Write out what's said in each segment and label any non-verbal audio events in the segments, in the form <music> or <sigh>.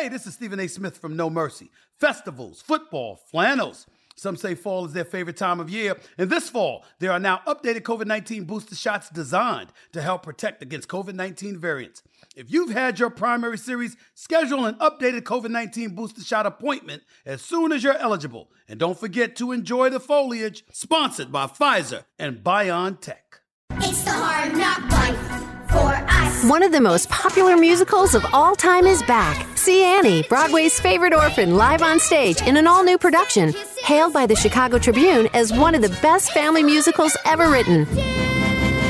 Hey, this is Stephen A. Smith from No Mercy. Festivals, football, flannels. Some say fall is their favorite time of year. And this fall, there are now updated COVID 19 booster shots designed to help protect against COVID 19 variants. If you've had your primary series, schedule an updated COVID 19 booster shot appointment as soon as you're eligible. And don't forget to enjoy the foliage, sponsored by Pfizer and BioNTech. It's the hard knock life for us. One of the most popular musicals of all time is back. See Annie, Broadway's favorite orphan, live on stage in an all new production, hailed by the Chicago Tribune as one of the best family musicals ever written.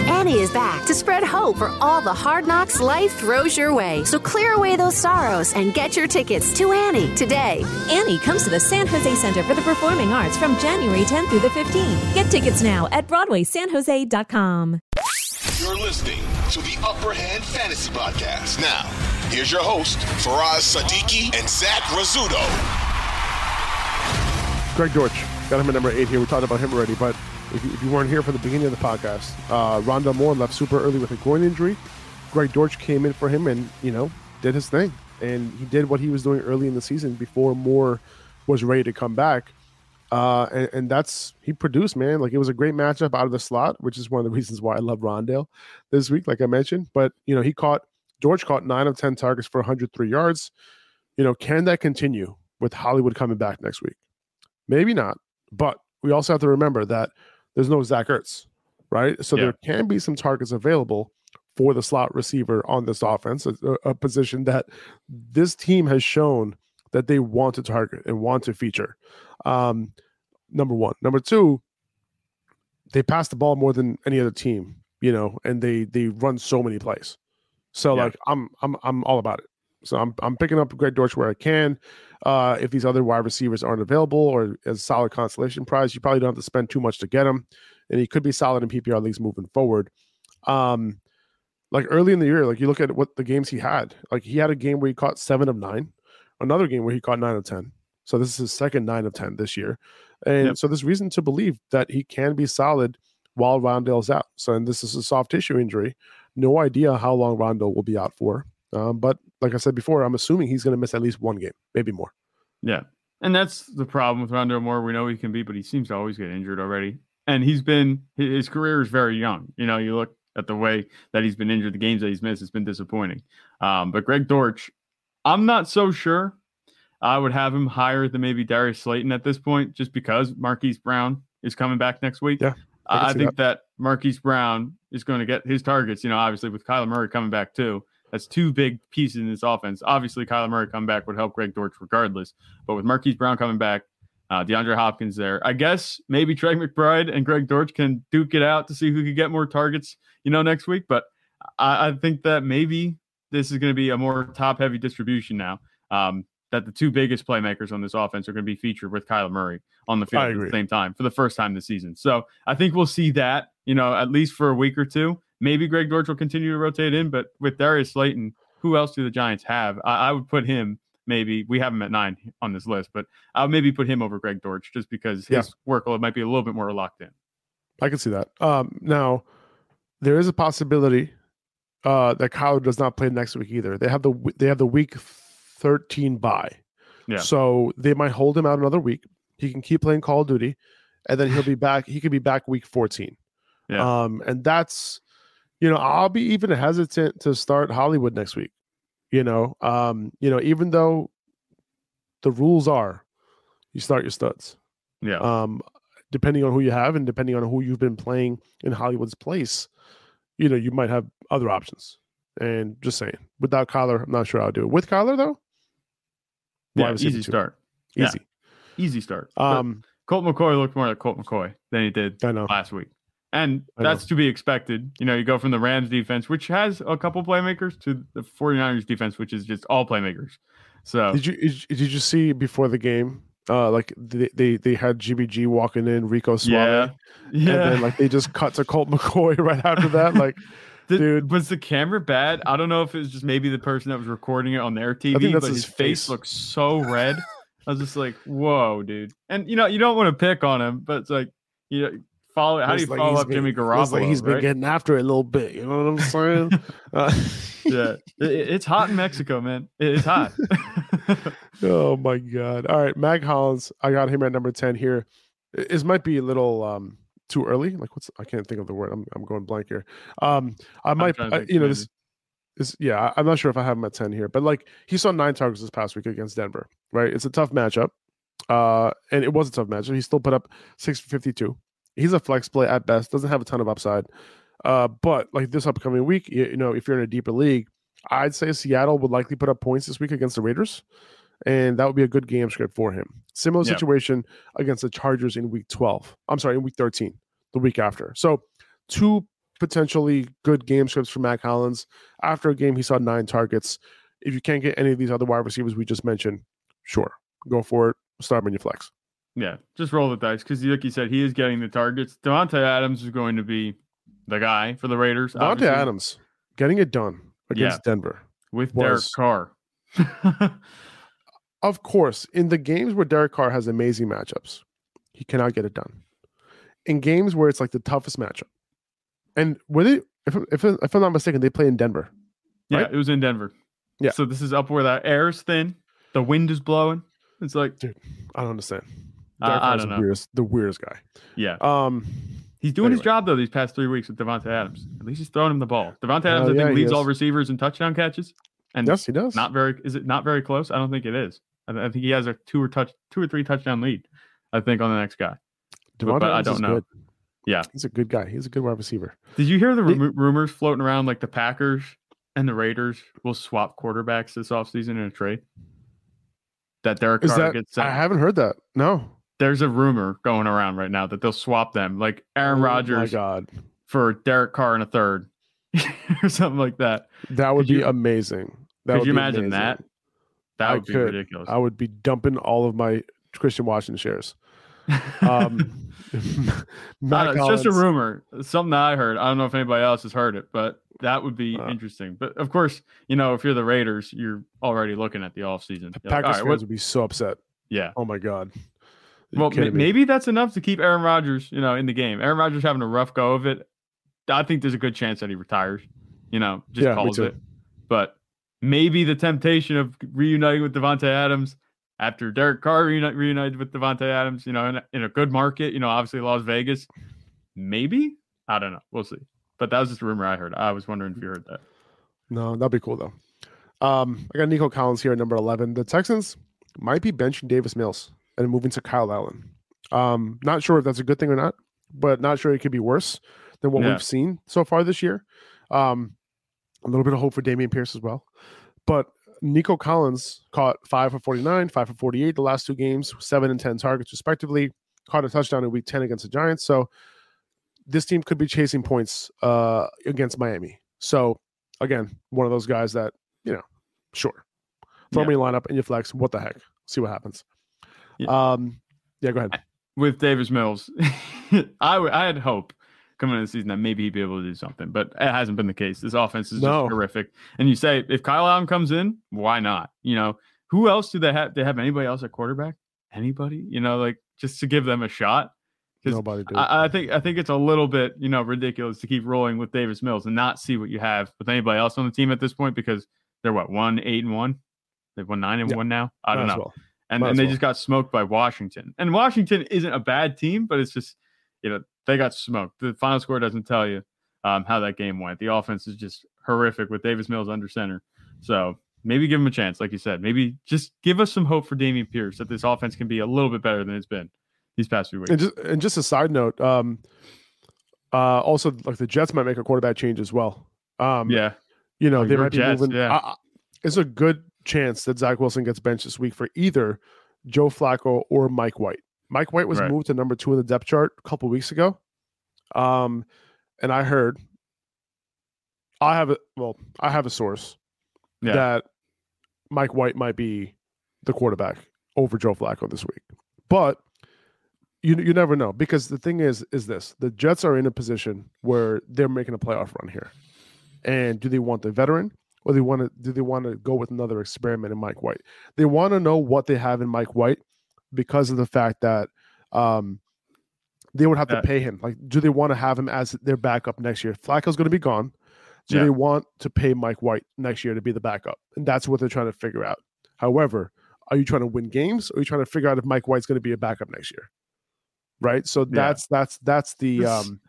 Annie is back to spread hope for all the hard knocks life throws your way. So clear away those sorrows and get your tickets to Annie today. Annie comes to the San Jose Center for the Performing Arts from January 10th through the 15th. Get tickets now at BroadwaySanJose.com. You're listening to the Upper Hand Fantasy Podcast. Now, here's your host, Faraz Sadiki and Zach Rizzuto. Greg Dortch, got him at number eight here. We talked about him already, but if you, if you weren't here for the beginning of the podcast, uh, Rondale Moore left super early with a groin injury. Greg Dortch came in for him and, you know, did his thing. And he did what he was doing early in the season before Moore was ready to come back. Uh, and, and that's he produced, man. Like it was a great matchup out of the slot, which is one of the reasons why I love Rondell this week, like I mentioned. But you know, he caught Dortch caught nine of ten targets for 103 yards. You know, can that continue with Hollywood coming back next week? Maybe not. But we also have to remember that there's no Zach Ertz, right? So Yeah. there can be some targets available for the slot receiver on this offense, a, a position that this team has shown that they want to target and want to feature. Um, number one. Number two, they pass the ball more than any other team, you know, and they they run so many plays. So Yeah. like I'm I'm I'm all about it. So I'm I'm picking up Greg Dortch where I can. Uh, if these other wide receivers aren't available or as a solid consolation prize, you probably don't have to spend too much to get him, and he could be solid in PPR leagues moving forward. Um, like early in the year, like you look at what the games he had. Like he had a game where he caught seven of nine, another game where he caught nine of ten. So this is his second nine of ten this year, and Yep. so there's reason to believe that he can be solid while Rondale's out. So and this is a soft tissue injury. No idea how long Rondo will be out for. Um, but like I said before, I'm assuming he's going to miss at least one game, maybe more. Yeah. And that's the problem with Rondo Moore. We know he can be, but he seems to always get injured already. And he's been his career is very young. You know, you look at the way that he's been injured, the games that he's missed, it's been disappointing. Um, but Greg Dortch, I'm not so sure. I would have him higher than maybe Darius Slayton at this point, just because Marquise Brown is coming back next week. Yeah, I I, think that. Marquise Brown is going to get his targets. You know, obviously with Kyler Murray coming back too. That's two big pieces in this offense. Obviously, Kyler Murray coming back would help Greg Dortch regardless. But with Marquise Brown coming back, uh, DeAndre Hopkins there, I guess maybe Trey McBride and Greg Dortch can duke it out to see who could get more targets, you know, next week. But I, I think that maybe this is going to be a more top heavy distribution now. Um, that the two biggest playmakers on this offense are going to be featured with Kyler Murray on the field at the same time for the first time this season. So I think we'll see that, you know, at least for a week or two. Maybe Greg Dortch will continue to rotate in, but with Darius Slayton, who else do the Giants have? I, I would put him maybe. We have him at nine on this list, but I'll maybe put him over Greg Dortch just because his Yeah. workload might be a little bit more locked in. I can see that. Um, now, there is a possibility uh, that Kyler does not play next week either. They have the they have the week thirteen bye, Yeah. so they might hold him out another week. He can keep playing Call of Duty, and then he'll be <laughs> back. He could be back week fourteen. Yeah. Um, and that's you know I'll be even hesitant to start Hollywood next week. You know, um, you know even though the rules are you start your studs Yeah. um, depending on who you have and depending on who you've been playing in Hollywood's place, you know, you might have other options. And just saying, without Kyler, I'm not sure I'll do it. With Kyler though, yeah. Easy two. start. Yeah. easy. Easy start. Um, Colt McCoy looked more like Colt McCoy than he did I know. last week. And I know. that's to be expected. You know, you go from the Rams defense, which has a couple playmakers, to the 49ers defense, which is just all playmakers. So, Did you did you- see before the game? Uh, like they they, they had GBG walking in, Rico Suave, yeah. yeah. and then like they just cut to Colt <laughs> McCoy right after that. Like, <laughs> Did- dude. was the camera bad? I don't know if it was just maybe the person that was recording it on their TV, but his his, face face. looked so red. I was just like, "Whoa, dude!" And you know, you don't want to pick on him, but it's like, you know, follow. How do you like follow up been- Jimmy Garoppolo? Like he's been right? getting after it a little bit. You know what I'm <laughs> saying? uh, yeah, It- it's hot in Mexico, man. It- It's hot. <laughs> <laughs> oh my god! All right, Mack Hollins. I got him at number ten here. This might be a little um too early. Like what's I can't think of the word. I'm I'm going blank here. Um, I might I- you know this. This, yeah, I'm not sure if I have him at 10 here, but like he saw nine targets this past week against Denver, right? It's a tough matchup. Uh, and it was a tough matchup. He still put up 652. He's a flex play at best, doesn't have a ton of upside. Uh, but like this upcoming week, you, you know, if you're in a deeper league, I'd say Seattle would likely put up points this week against the Raiders, and that would be a good game script for him. Similar Yeah. situation against the Chargers in week 12. I'm sorry, in week 13, the week after. So, two potentially good game scripts for Mack Hollins. After a game, he saw nine targets. If you can't get any of these other wide receivers we just mentioned, sure, go for it. Start him your flex. Yeah, just roll the dice because, like you said, he is getting the targets. Davante Adams is going to be the guy for the Raiders. Davante obviously, Adams getting it done against Denver. with Derek Carr. <laughs> Of course, in the games where Derek Carr has amazing matchups, he cannot get it done. In games where it's like the toughest matchup, and were they, if, if, if I'm not mistaken, they play in Denver. yeah, it was in Denver. Yeah. So this is up where the air is thin, the wind is blowing. It's like, dude, I don't understand. I- Derek I Carr's don't the know. weirdest, the weirdest guy. yeah, Um, he's doing his job though these past three weeks with Davante Adams. At least he's throwing him the ball. Davante Hell Adams, I yeah, think, he leads all receivers in touchdown catches. And yes, he does. not very is it not very close? I don't think it is. I, I think he has a two or touch two or three touchdown lead. I think on the next guy. Davante but I don't know. Good. Yeah. he's a good guy. He's a good wide receiver. Did you hear the He- rum- rumors floating around like the Packers and the Raiders will swap quarterbacks this offseason in a trade? That Derek Is Carr that? gets I haven't heard that. No. There's a rumor going around right now that they'll swap them, like Aaron Oh Rodgers God, for Derek Carr in a third, <laughs> or something like that. that would Could be you- amazing. That Could you imagine amazing. that? That I would be could. ridiculous. I would be dumping all of my Christian Washington shares. Um, <laughs> I Mac it's just a rumor. It's something that I heard. I don't know if anybody else has heard it, but that would be Uh, interesting. But of course, you know, if you're the Raiders, you're already looking at the offseason. The like, Packers all right, fans what- would be so upset. yeah. Oh my god. Are Well, me? maybe that's enough to keep Aaron Rodgers, you know, in the game. Aaron Rodgers having a rough go of it. I think there's a good chance that he retires. You know, just Yeah, calls it. But maybe the temptation of reuniting with Davante Adams after Derek Carr reuni- reunited with Davante Adams, you know, in a, in a good market, you know, obviously Las Vegas. Maybe I don't know. We'll see. But that was just a rumor I heard. I was wondering if you heard that. No, that'd be cool though. Um, I got Nico Collins here at number eleven. The Texans might be benching Davis Mills and moving to Kyle Allen. Um, not sure if that's a good thing or not, but not sure it could be worse than what Yeah. we've seen so far this year. Um, a little bit of hope for Dameon Pierce as well. But Nico Collins caught five for 49, five for 48 the last two games, seven and 10 targets respectively. Caught a touchdown in week 10 against the Giants. So this team could be chasing points uh, against Miami. So again, one of those guys that, you know, sure. Throw Yeah. me a lineup in your flex. What the heck? See what happens. Um, yeah, go ahead. with Davis Mills, <laughs> I w- I had hope coming into the season that maybe he'd be able to do something, but it hasn't been the case. This offense is No. just horrific. And you say if Kyle Allen comes in, why not? You know, who else do they have? They have anybody else at quarterback? Anybody? You know, like just to give them a shot. Nobody did. I, I think I think it's a little bit you know ridiculous to keep rolling with Davis Mills and not see what you have with anybody else on the team at this point because they're what one eight and one. They've won nine and Yeah. one now. I don't know well. and, Might and they well. just got smoked by Washington. And Washington isn't a bad team, but it's just you know they got smoked. The final score doesn't tell you um, how that game went. The offense is just horrific with Davis Mills under center. So maybe give him a chance, like you said. Maybe just give us some hope for Dameon Pierce that this offense can be a little bit better than it's been these past few weeks. And just and just a side note, um, uh, also like the Jets might make a quarterback change as well. Um, yeah, you know they might be Jets, moving. yeah. It's a good chance that Zach Wilson gets benched this week for either Joe Flacco or Mike White. Mike White was Right. moved to number two in the depth chart a couple weeks ago, um, and I heard I have a well, I have a source Yeah. that Mike White might be the quarterback over Joe Flacco this week, but you you never know because the thing is is this the Jets are in a position where they're making a playoff run here, and do they want the veteran or they want to do they want to go with another experiment in Mike White? They want to know what they have in Mike White because of the fact that um they would have to pay him. Like, do they want to have him as their backup next year? Flacco's going to be gone. Do Yeah. they want to pay Mike White next year to be the backup? And that's what they're trying to figure out. However, Are you trying to win games, or are you trying to figure out if Mike White's going to be a backup next year? Right. So that's that's that's the um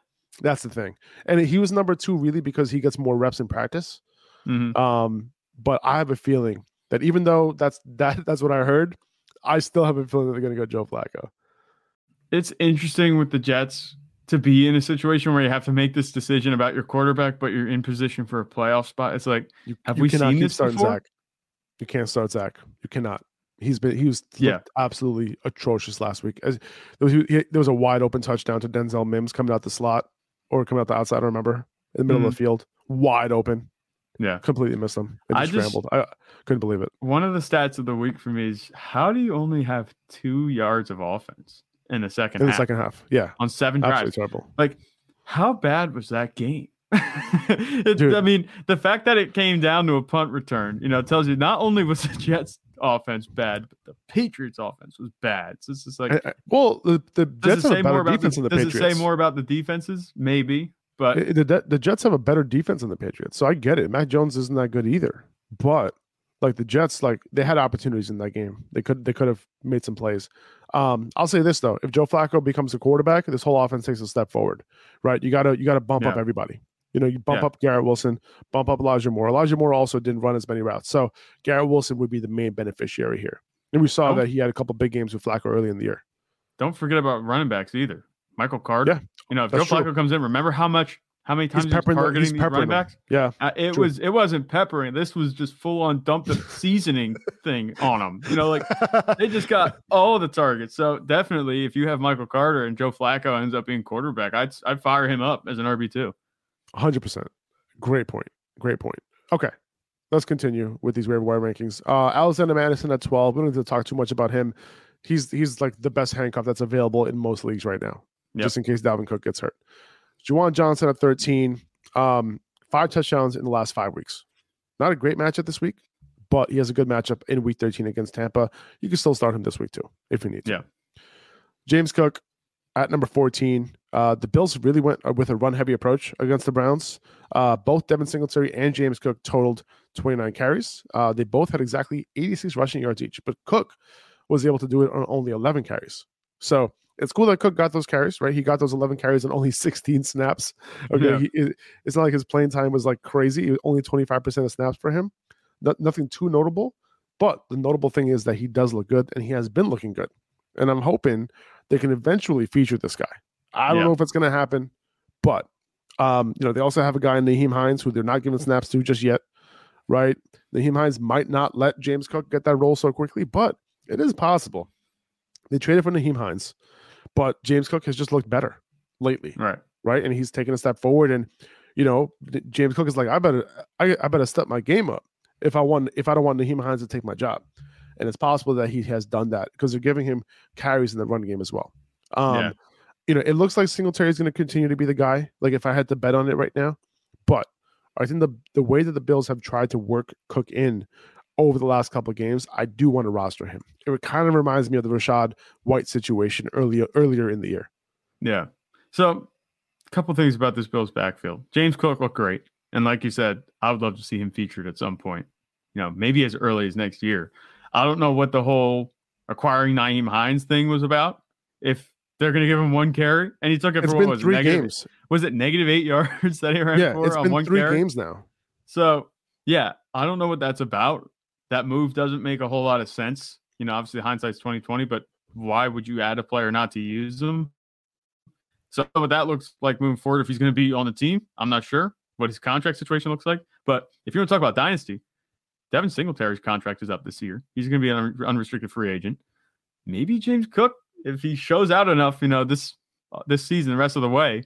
that's the thing. And he was number two really because he gets more reps in practice. Mhm. Um, but I have a feeling that even though that's <laughs> that that's what I heard, I still have a feeling that they're going to go Joe Flacco. It's interesting with the Jets to be in a situation where you have to make this decision about your quarterback, but you're in position for a playoff spot. It's like, You, Have you we seen this before? Zach. You can't start Zach. You cannot. He's been he was Yeah. absolutely atrocious last week. As there was he, there was a wide open touchdown to Denzel Mims coming out the slot or coming out the outside. I don't remember in the middle of the mm. field, wide open. Yeah. Completely missed them. I just just- scrambled. I couldn't believe it. One of the stats of the week for me is how do you only have two yards of offense in the second In the half second half, yeah, on seven absolutely drives? terrible. Like, how bad was that game? <laughs> It- I mean, the fact that it came down to a punt return, you know, tells you not only was <laughs> the Jets offense bad, but the Patriots offense was bad. So it's just like, I- I- well, the the does Jets it have a say better more about defense the, than the does Patriots. it say more about the defenses? Maybe, but The, the, Jets have a better defense than the Patriots, so I get it. Mac Jones isn't that good either, but like the Jets, like they had opportunities in that game. They could they could have made some plays. Um, I'll say this though: if Joe Flacco becomes a quarterback, this whole offense takes a step forward. Right? You gotta you gotta bump up everybody. You know, you bump Yeah. up Garrett Wilson, bump up Elijah Moore. Elijah Moore also didn't run as many routes, so Garrett Wilson would be the main beneficiary here. And we saw Oh. that he had a couple big games with Flacco early in the year. don't forget about running backs either. Michael Carter. Yeah, You know, if Joe that's true. Flacco comes in, remember how much, how many times He's peppering, the, targeting he's these peppering running them. backs? Yeah, Uh, it True. was it wasn't peppering. This was just full on dump the <laughs> seasoning thing on them. You know, like they just got <laughs> all the targets. So definitely, if you have Michael Carter and Joe Flacco ends up being quarterback, I'd I'd fire him up as an RB two. Hundred percent. Great point. Great point. Okay, let's continue with these waiver wire rankings. Uh, Alexander Mattison at twelve. We don't need to talk too much about him. He's he's like the best handcuff that's available in most leagues right now, Yep. just in case Dalvin Cook gets hurt. Juwan Johnson at thirteen. Um, five touchdowns in the last five weeks. Not a great matchup this week, but he has a good matchup in week thirteen against Tampa. You can still start him this week too if you need to. Yeah. James Cook at number 14. Uh, the Bills really went uh, with a run heavy approach against the Browns. Uh, both Devin Singletary and James Cook totaled 29 carries. Uh, they both had exactly 86 rushing yards each, but Cook was able to do it on only 11 carries. So it's cool that Cook got those carries, right? He got those 11 carries on only <laughs> 16 snaps. Okay. Yeah. He, it- it's not like his playing time was like crazy. It was only 25% of snaps for him. No- nothing too notable. But the notable thing is that he does look good and he has been looking good. And I'm hoping they can eventually feature this guy. I don't Yeah. know if it's going to happen, but um, you know, they also have a guy, Nyheim Hines, who they're not giving snaps to just yet, right? Nyheim Hines might not let James Cook get that role so quickly, but it is possible. They traded for Nyheim Hines, but James Cook has just looked better lately, Right. right? And he's taken a step forward. And you know, James Cook is like, I better, I, I better step my game up if I want, if I don't want Nyheim Hines to take my job. And it's possible that he has done that because they're giving him carries in the run game as well. Um, Yeah. you know, it looks like Singletary is going to continue to be the guy. Like if I had to bet on it right now, but I think the the way that the Bills have tried to work Cook in over the last couple of games, I do want to roster him. It kind of reminds me of the Rachaad White situation earlier earlier in the year. Yeah. So, a couple things about this Bills backfield. James Cook looked great, and like you said, I would love to see him featured at some point. You know, maybe as early as next year. I don't know what the whole acquiring Nyheim Hines thing was about. If they're going to give him one carry, and he took it It's for what was it, three negative- games. Was it negative eight yards <laughs> that he ran Yeah, for it's on been one three carry? games now. So yeah, I don't know what that's about. That move doesn't make a whole lot of sense. You know, obviously hindsight's twenty twenty, but why would you add a player not to use them? So what that looks like moving forward, if he's going to be on the team, I'm not sure what his contract situation looks like. But if you want to talk about dynasty, Devin Singletary's contract is up this year. He's going to be an unrestricted free agent. Maybe James Cook, if he shows out enough, you know, this uh, this season, the rest of the way,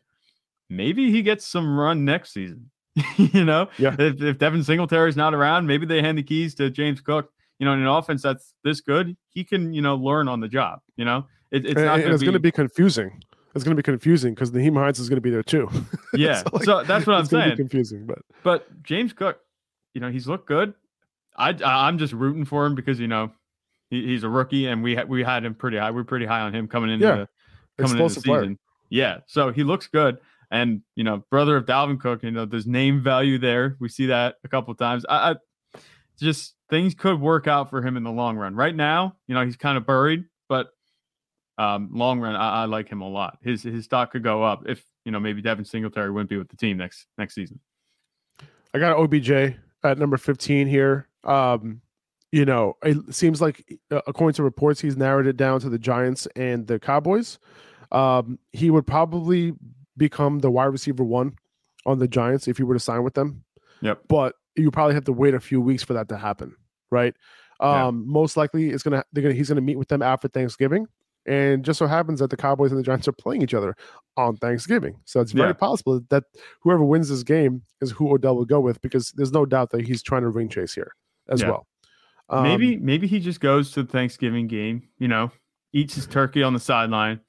maybe he gets some run next season. <laughs> you know, Yeah. if, if Devin Singletary's not around, maybe they hand the keys to James Cook. You know, in an offense that's this good, he can, you know, learn on the job. You know, it, it's and, not and it's going to be, confusing. It's going to be confusing because Nyheim Hines is going to be there too. <laughs> yeah. so, like, that's what I'm gonna saying. confusing, but But James Cook, you know, he's looked good. I, I am just rooting for him because you know he, he's a rookie and we we had him pretty high. We're pretty high on him coming into Yeah. the, coming into the explosive player. season. Yeah, so he looks good, and you know, brother of Dalvin Cook. You know, there's name value there. We see that a couple of times. I, I just things could work out for him in the long run. Right now, you know, he's kind of buried, but um, long run, I, I like him a lot. His his stock could go up if you know maybe Devin Singletary wouldn't be with the team next next season. I got OBJ at number 15 here. Um, you know, it seems like uh, according to reports, he's narrowed it down to the Giants and the Cowboys. Um, he would probably become the wide receiver one on the Giants if you were to sign with them. Yep. But you probably have to wait a few weeks for that to happen, right? Yeah. Um, most likely it's gonna they're gonna he's gonna meet with them after Thanksgiving. And just so happens that the Cowboys and the Giants are playing each other on Thanksgiving. So it's very Yeah. possible that whoever wins this game is who Odell will go with because there's no doubt that he's trying to ring chase here as Yeah. well. Um, maybe maybe he just goes to the Thanksgiving game, you know, eats his turkey on the sideline,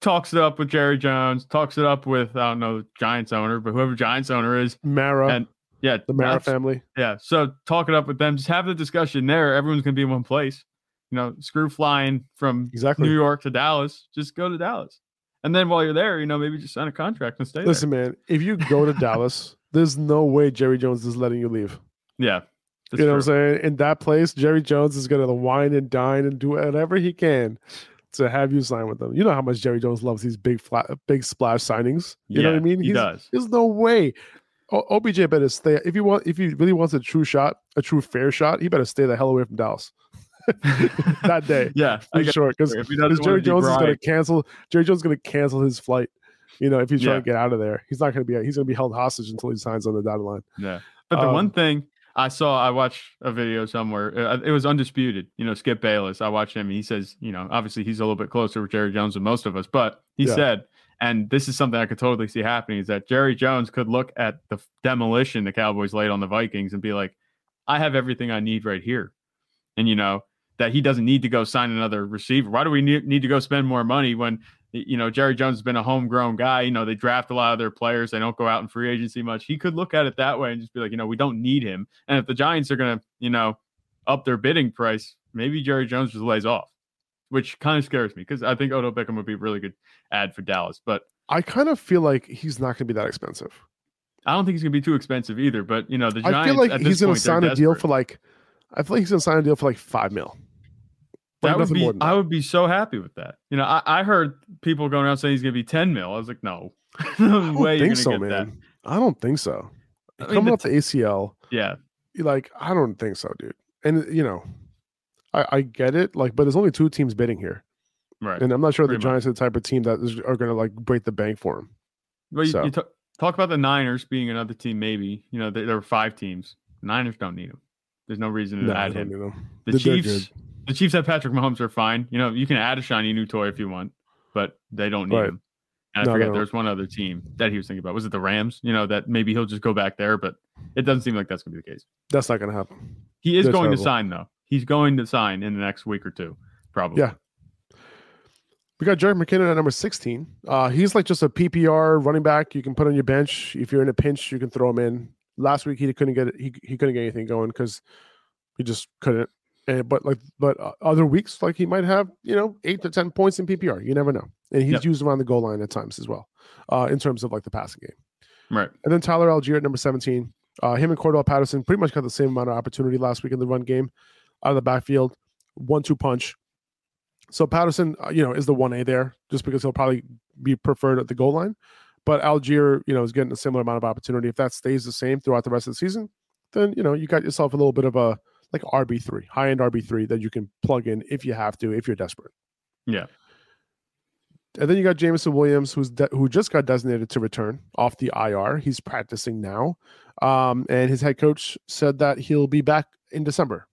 talks it up with Jerry Jones, talks it up with I don't know Giants owner, but whoever Giants owner is, Mara, and yeah, the Mara family. Yeah, so talk it up with them. Just have the discussion there. Everyone's gonna be in one place. You know, screw flying from Exactly. New York to Dallas. Just go to Dallas, and then while you're there, you know, maybe just sign a contract and stay Listen, man, if you go to Dallas, <laughs> there's no way Jerry Jones is letting you leave. Yeah, you know what I'm saying? In that place, Jerry Jones is going to wine and dine and do whatever he can to have you sign with them. You know how much Jerry Jones loves these big flat, big splash signings. You know what I Yeah, mean? he does. There's no way. O- OBJ better stay. If you want, if he really wants a true shot, a true fair shot, he better stay the hell away from Dallas <laughs> that day. <laughs> Yeah, For sure, because Jerry Jones is going to cancel. Jerry Jones is going to cancel his flight. You know, if he's trying Yeah. to get out of there, he's not going to be. He's going to be held hostage until he signs on the dotted line. Yeah. But the one Um, thing I saw, I watched a video somewhere. uh, It was undisputed. You know, Skip Bayless. I watched him. And he says, you know, obviously he's a little bit closer with Jerry Jones than most of us, but he Yeah. said, and this is something I could totally see happening, is that Jerry Jones could look at the demolition the Cowboys laid on the Vikings and be like, I have everything I need right here. And, you know, that he doesn't need to go sign another receiver. Why do we need, need to go spend more money when, you know, Jerry Jones has been a homegrown guy? You know, they draft a lot of their players. They don't go out in free agency much. He could look at it that way and just be like, you know, we don't need him. And if the Giants are going to, you know, up their bidding price, maybe Jerry Jones just lays off, which kind of scares me because I think Odell Beckham would be a really good ad for Dallas. But I kind of feel like he's not going to be that expensive. I don't think he's going to be too expensive either. But, you know, the Giants, I feel like he's going to sign a deal for like. I feel like he's going to sign a deal for like five mil. Like that would be than I would be so happy with that. You know, I, I heard people going around saying he's gonna be 10 mil. I was like, no. no <laughs> <laughs> I don't think so, get man. that. I don't think so. I mean, Coming the off the ACL, Yeah. like I don't think so, dude. And you know, I, I get it, like, but there's only two teams bidding here, Right. and I'm not sure the Pretty much. Giants are the type of team that is, are going to like break the bank for him. Well, you, so- you ta- talk about the Niners being another team, maybe. You know, there, there were five teams. Niners don't need him. There's no reason to No, add him. The They're- Chiefs, the Chiefs have Patrick Mahomes are fine. You know, you can add a shiny new toy if you want, but they don't need Right. him. And I No, forget don't. there's one other team that he was thinking about. Was it the Rams? You know, that maybe he'll just go back there, but it doesn't seem like that's gonna be the case. That's not going to happen. He is They're going to sign though. He's going to sign in the next week or two, probably. Yeah. We got Jerick McKinnon at number 16. Uh, he's like just a PPR running back. You can put on your bench. If you're in a pinch, you can throw him in. Last week he couldn't get it. He, he couldn't get anything going because he just couldn't. And, but like, but uh, other weeks, like he might have, you know, eight to ten points in PPR. You never know. And he's Yep. used around the goal line at times as well, uh, in terms of like the passing game. Right. And then Tyler Allgeier at number 17. Uh, him and Cordarrelle Patterson pretty much got the same amount of opportunity last week in the run game out of the backfield. One two punch. So Patterson, uh, you know, is the 1A there just because he'll probably be preferred at the goal line. But Allgeier, you know, is getting a similar amount of opportunity. If that stays the same throughout the rest of the season, then, you know, you got yourself a little bit of a like RB3, high end RB3 that you can plug in if you have to, if you're desperate. Yeah. And then you got Jameson Williams, who's de- who just got designated to return off the IR. He's practicing now, um, and his head coach said that he'll be back in December.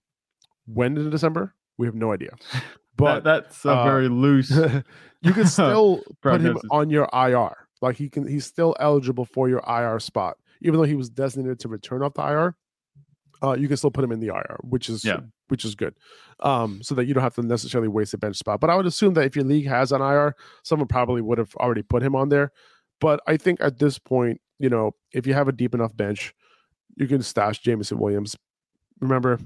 When in December? We have no idea. <laughs> But But that's a uh, very loose. <laughs> you can <laughs> still put him on your IR. Like he can, he's still eligible for your IR spot, even though he was designated to return off the IR. Uh, you can still put him in the IR, which is Yeah. which is good, um, so that you don't have to necessarily waste a bench spot. But I would assume that if your league has an IR, someone probably would have already put him on there. But I think at this point, you know, if you have a deep enough bench, you can stash Jameson Williams. Remember,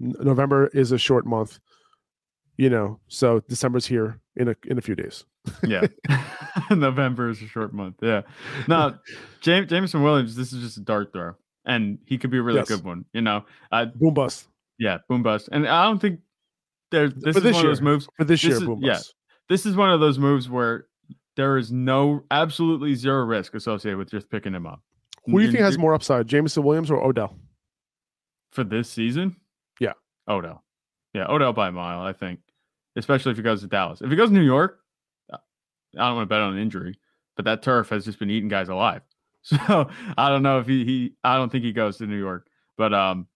November is a short month, you know, so December's here in a in a few days. yeah. <laughs> <laughs> November is a short month. Yeah. now <laughs> James Jameson Williams, this is just a dart throw. And he could be a really Yes. good one. You know, uh, Boom bust. Yeah, boom bust. And I don't think there. This is one of those moves. For this, This year, is- boom yeah. bust. This is one of those moves where there is no absolutely zero risk associated with just picking him up. Who do you think has more upside, Jameson Williams or Odell? for this season? Yeah. Odell. Yeah, Odell by a mile, I think. Especially if he goes to Dallas. If he goes to New York, uh, I don't want to bet on an injury, but that turf has just been eating guys alive. <laughs> So I don't know if he, he I don't think he goes to New York. But um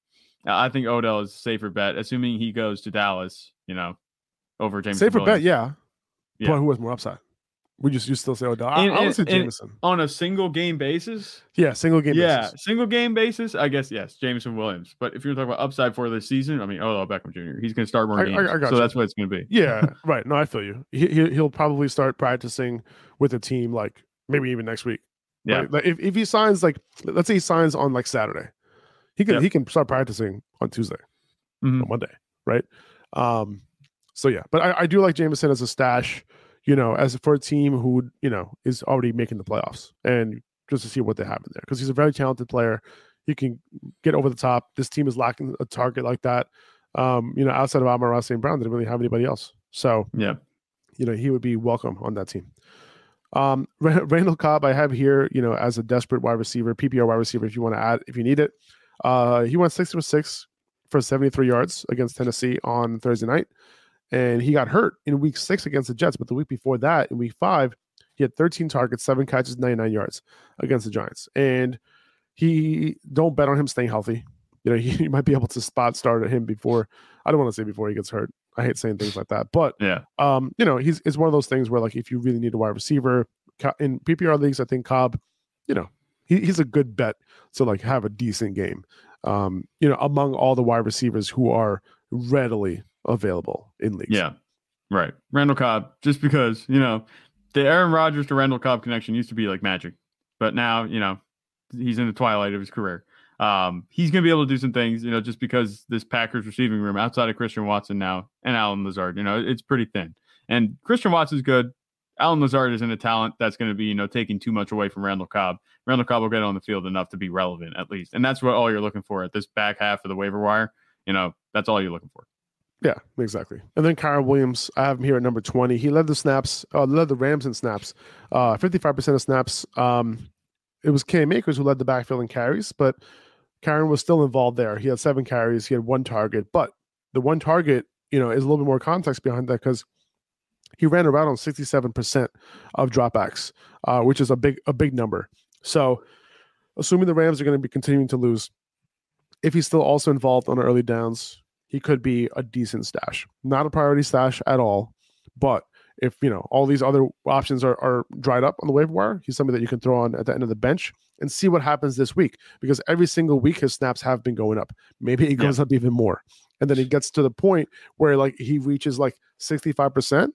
I think Odell is a safer bet, assuming he goes to Dallas, you know, over James. Safer bet, yeah. Yeah. But who has more upside? We just you still say Odell? I, And- I would say Jameson. On a single game basis, yeah, single game. yeah, basis. single game basis, I guess yes, Jameson Williams. But if you're talking about upside for this season, I mean, Odell Beckham Jr. He's going to start more I- I- games, I got so you. that's what it's going to be. Yeah, <laughs> right. No, I feel you. He, he he'll probably start practicing with the team like maybe even next week. Yeah. right? Like, if if he signs like let's say he signs on like Saturday, he can he can start practicing on Tuesday Mhm. or Monday, right? Um. So yeah, but I, I do like Jameson as a stash. You know, as for a team who you know is already making the playoffs, and just to see what they have in there because he's a very talented player. He can get over the top. This team is lacking a target like that. Um, you know, outside of Ross St. Brown, they didn't really have anybody else. So Yeah, you know, he would be welcome on that team. Um, <laughs> Randall Cobb, I have here, you know, as a desperate wide receiver, PPR wide receiver, if you want to add, if you need it. Uh, he went six for six for 73 yards against Tennessee on Thursday night. And he got hurt in week six against the Jets. But the week before that, in week five, he had 13 targets, seven catches, 99 yards against the Giants. And he don't bet on him staying healthy. You know, <laughs> he, you might be able to spot start at him before. I don't want to say before he gets hurt. I hate saying things like that. But yeah, um, you know, he's it's one of those things where like if you really need a wide receiver in PPR leagues, I think Cobb, you know, he, he's a good bet to like have a decent game. Um, you know, among all the wide receivers who are readily available in leagues. yeah, right. Randall Cobb, just because you know the Aaron Rodgers to Randall Cobb connection used to be like magic, but now you know he's in the twilight of his career. Um, he's going to be able to do some things, you know, just because this Packers receiving room outside of Christian Watson now and Allen Lazard, you know, it's pretty thin. And Christian Watson's good. Allen Lazard isn't a talent that's going to be, you know, taking too much away from Randall Cobb. Randall Cobb will get on the field enough to be relevant at least. And that's what all you're looking for at this back half of the waiver wire. You know, that's all you're looking for. Yeah, exactly. And then Kyren Williams, I have him here at number 20. He led the snaps, uh, led the Rams in snaps, uh, 55% of snaps. Um, it was Cam Akers who led the backfield in carries, but Kyren was still involved there. He had seven carries, he had one target, but the one target, you know, is a little bit more context behind that because he ran around on 67% of dropbacks, uh, which is a big, a big number. So assuming the Rams are going to be continuing to lose, if he's still also involved on early downs, he could be a decent stash. Not a priority stash at all, but if you know all these other options are, are dried up on the waiver wire, he's somebody that you can throw on at the end of the bench and see what happens this week. Because every single week his snaps have been going up. Maybe it Yeah. goes up even more. And then he gets to the point where like he reaches like 65%,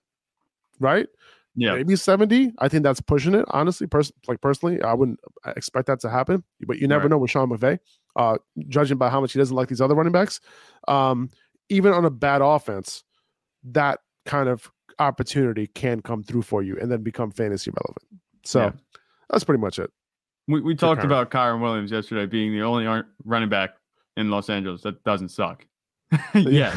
right? Yeah. Maybe 70. I think that's pushing it, honestly. Pers- like personally, I wouldn't expect that to happen. But you never Right. know with Sean McVay, uh, judging by how much he doesn't like these other running backs. Um, even on a bad offense, that kind of opportunity can come through for you and then become fantasy relevant. So Yeah. that's pretty much it. We, we talked Kyren. about Kyren Williams yesterday being the only running back in Los Angeles that doesn't suck. <laughs> yeah.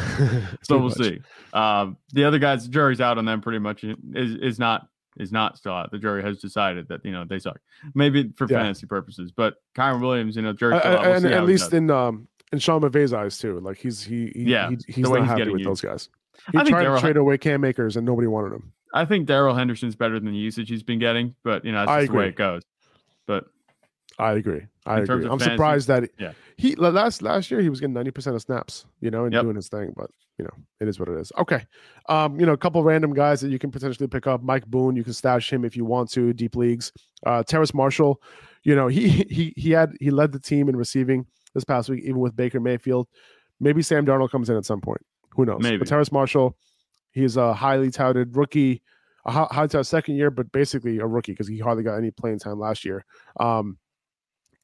<laughs> So we'll much. see. Um, the other guys, the jury's out on them pretty much. Is is not is not still out. The jury has decided that you know they suck. Maybe for Yeah. fantasy purposes, but Kyren Williams, you know, jury's Uh, still out. We'll and at least in um in Sean McVay's eyes too. Like he's he, he Yeah, he, he's not he's happy with used. those guys. He I think tried to trade away Cam Akers and nobody wanted him. I think Darrell Henderson's better than the usage he's been getting, but you know that's just the way it goes. But I agree. I agree. I'm fantasy, surprised that yeah. he last last year he was getting 90 percent of snaps, you know, and Yep. doing his thing. But you know, it is what it is. Okay, um, you know, a couple random guys that you can potentially pick up. Mike Boone, you can stash him if you want to. Deep leagues. Uh, Terrace Marshall, you know, he <laughs> he he had he led the team in receiving this past week, even with Baker Mayfield. Maybe Sam Darnold comes in at some point. Who knows? Maybe. But Terrace Marshall, he's a highly touted rookie. A hi- high touted second year, but basically a rookie because he hardly got any playing time last year. Um,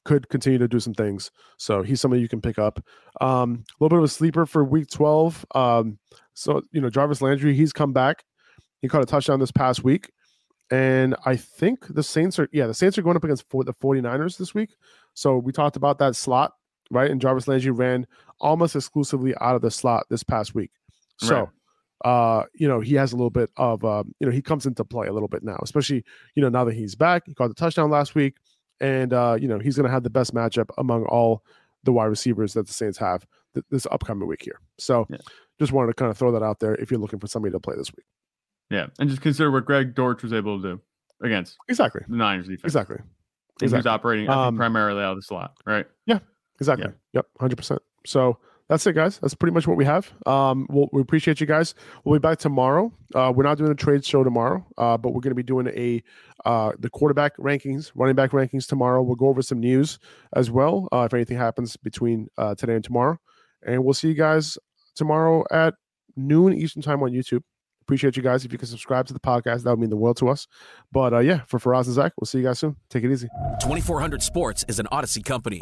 could continue to do some things. So he's somebody you can pick up. Um, a little bit of a sleeper for week 12. Um, so, you know, Jarvis Landry, he's come back. He caught a touchdown this past week. And I think the Saints are, yeah, the Saints are going up against the 49ers this week. So we talked about that slot right? And Jarvis Landry ran almost exclusively out of the slot this past week. So, uh, you know, he has a little bit of, uh, you know, he comes into play a little bit now, especially, you know, now that he's back. He caught the touchdown last week. And, uh, you know, he's going to have the best matchup among all the wide receivers that the Saints have th- this upcoming week here. So, Yeah. just wanted to kind of throw that out there if you're looking for somebody to play this week. Yeah, and just consider what Greg Dortch was able to do against Exactly. the Niners defense. Exactly. And He was operating Um, primarily out of the slot, right? Exactly. Yep. Hundred percent. So that's it, guys. That's pretty much what we have. Um, we'll, we appreciate you guys. We'll be back tomorrow. Uh, we're not doing a trade show tomorrow, uh, but we're going to be doing a uh, the quarterback rankings, running back rankings tomorrow. We'll go over some news as well uh, if anything happens between uh, today and tomorrow, and we'll see you guys tomorrow at noon Eastern time on YouTube. Appreciate you guys. If you can subscribe to the podcast, that would mean the world to us. But uh, yeah, for Faraz and Zach, we'll see you guys soon. Take it easy. 2400 Sports is an Odyssey company.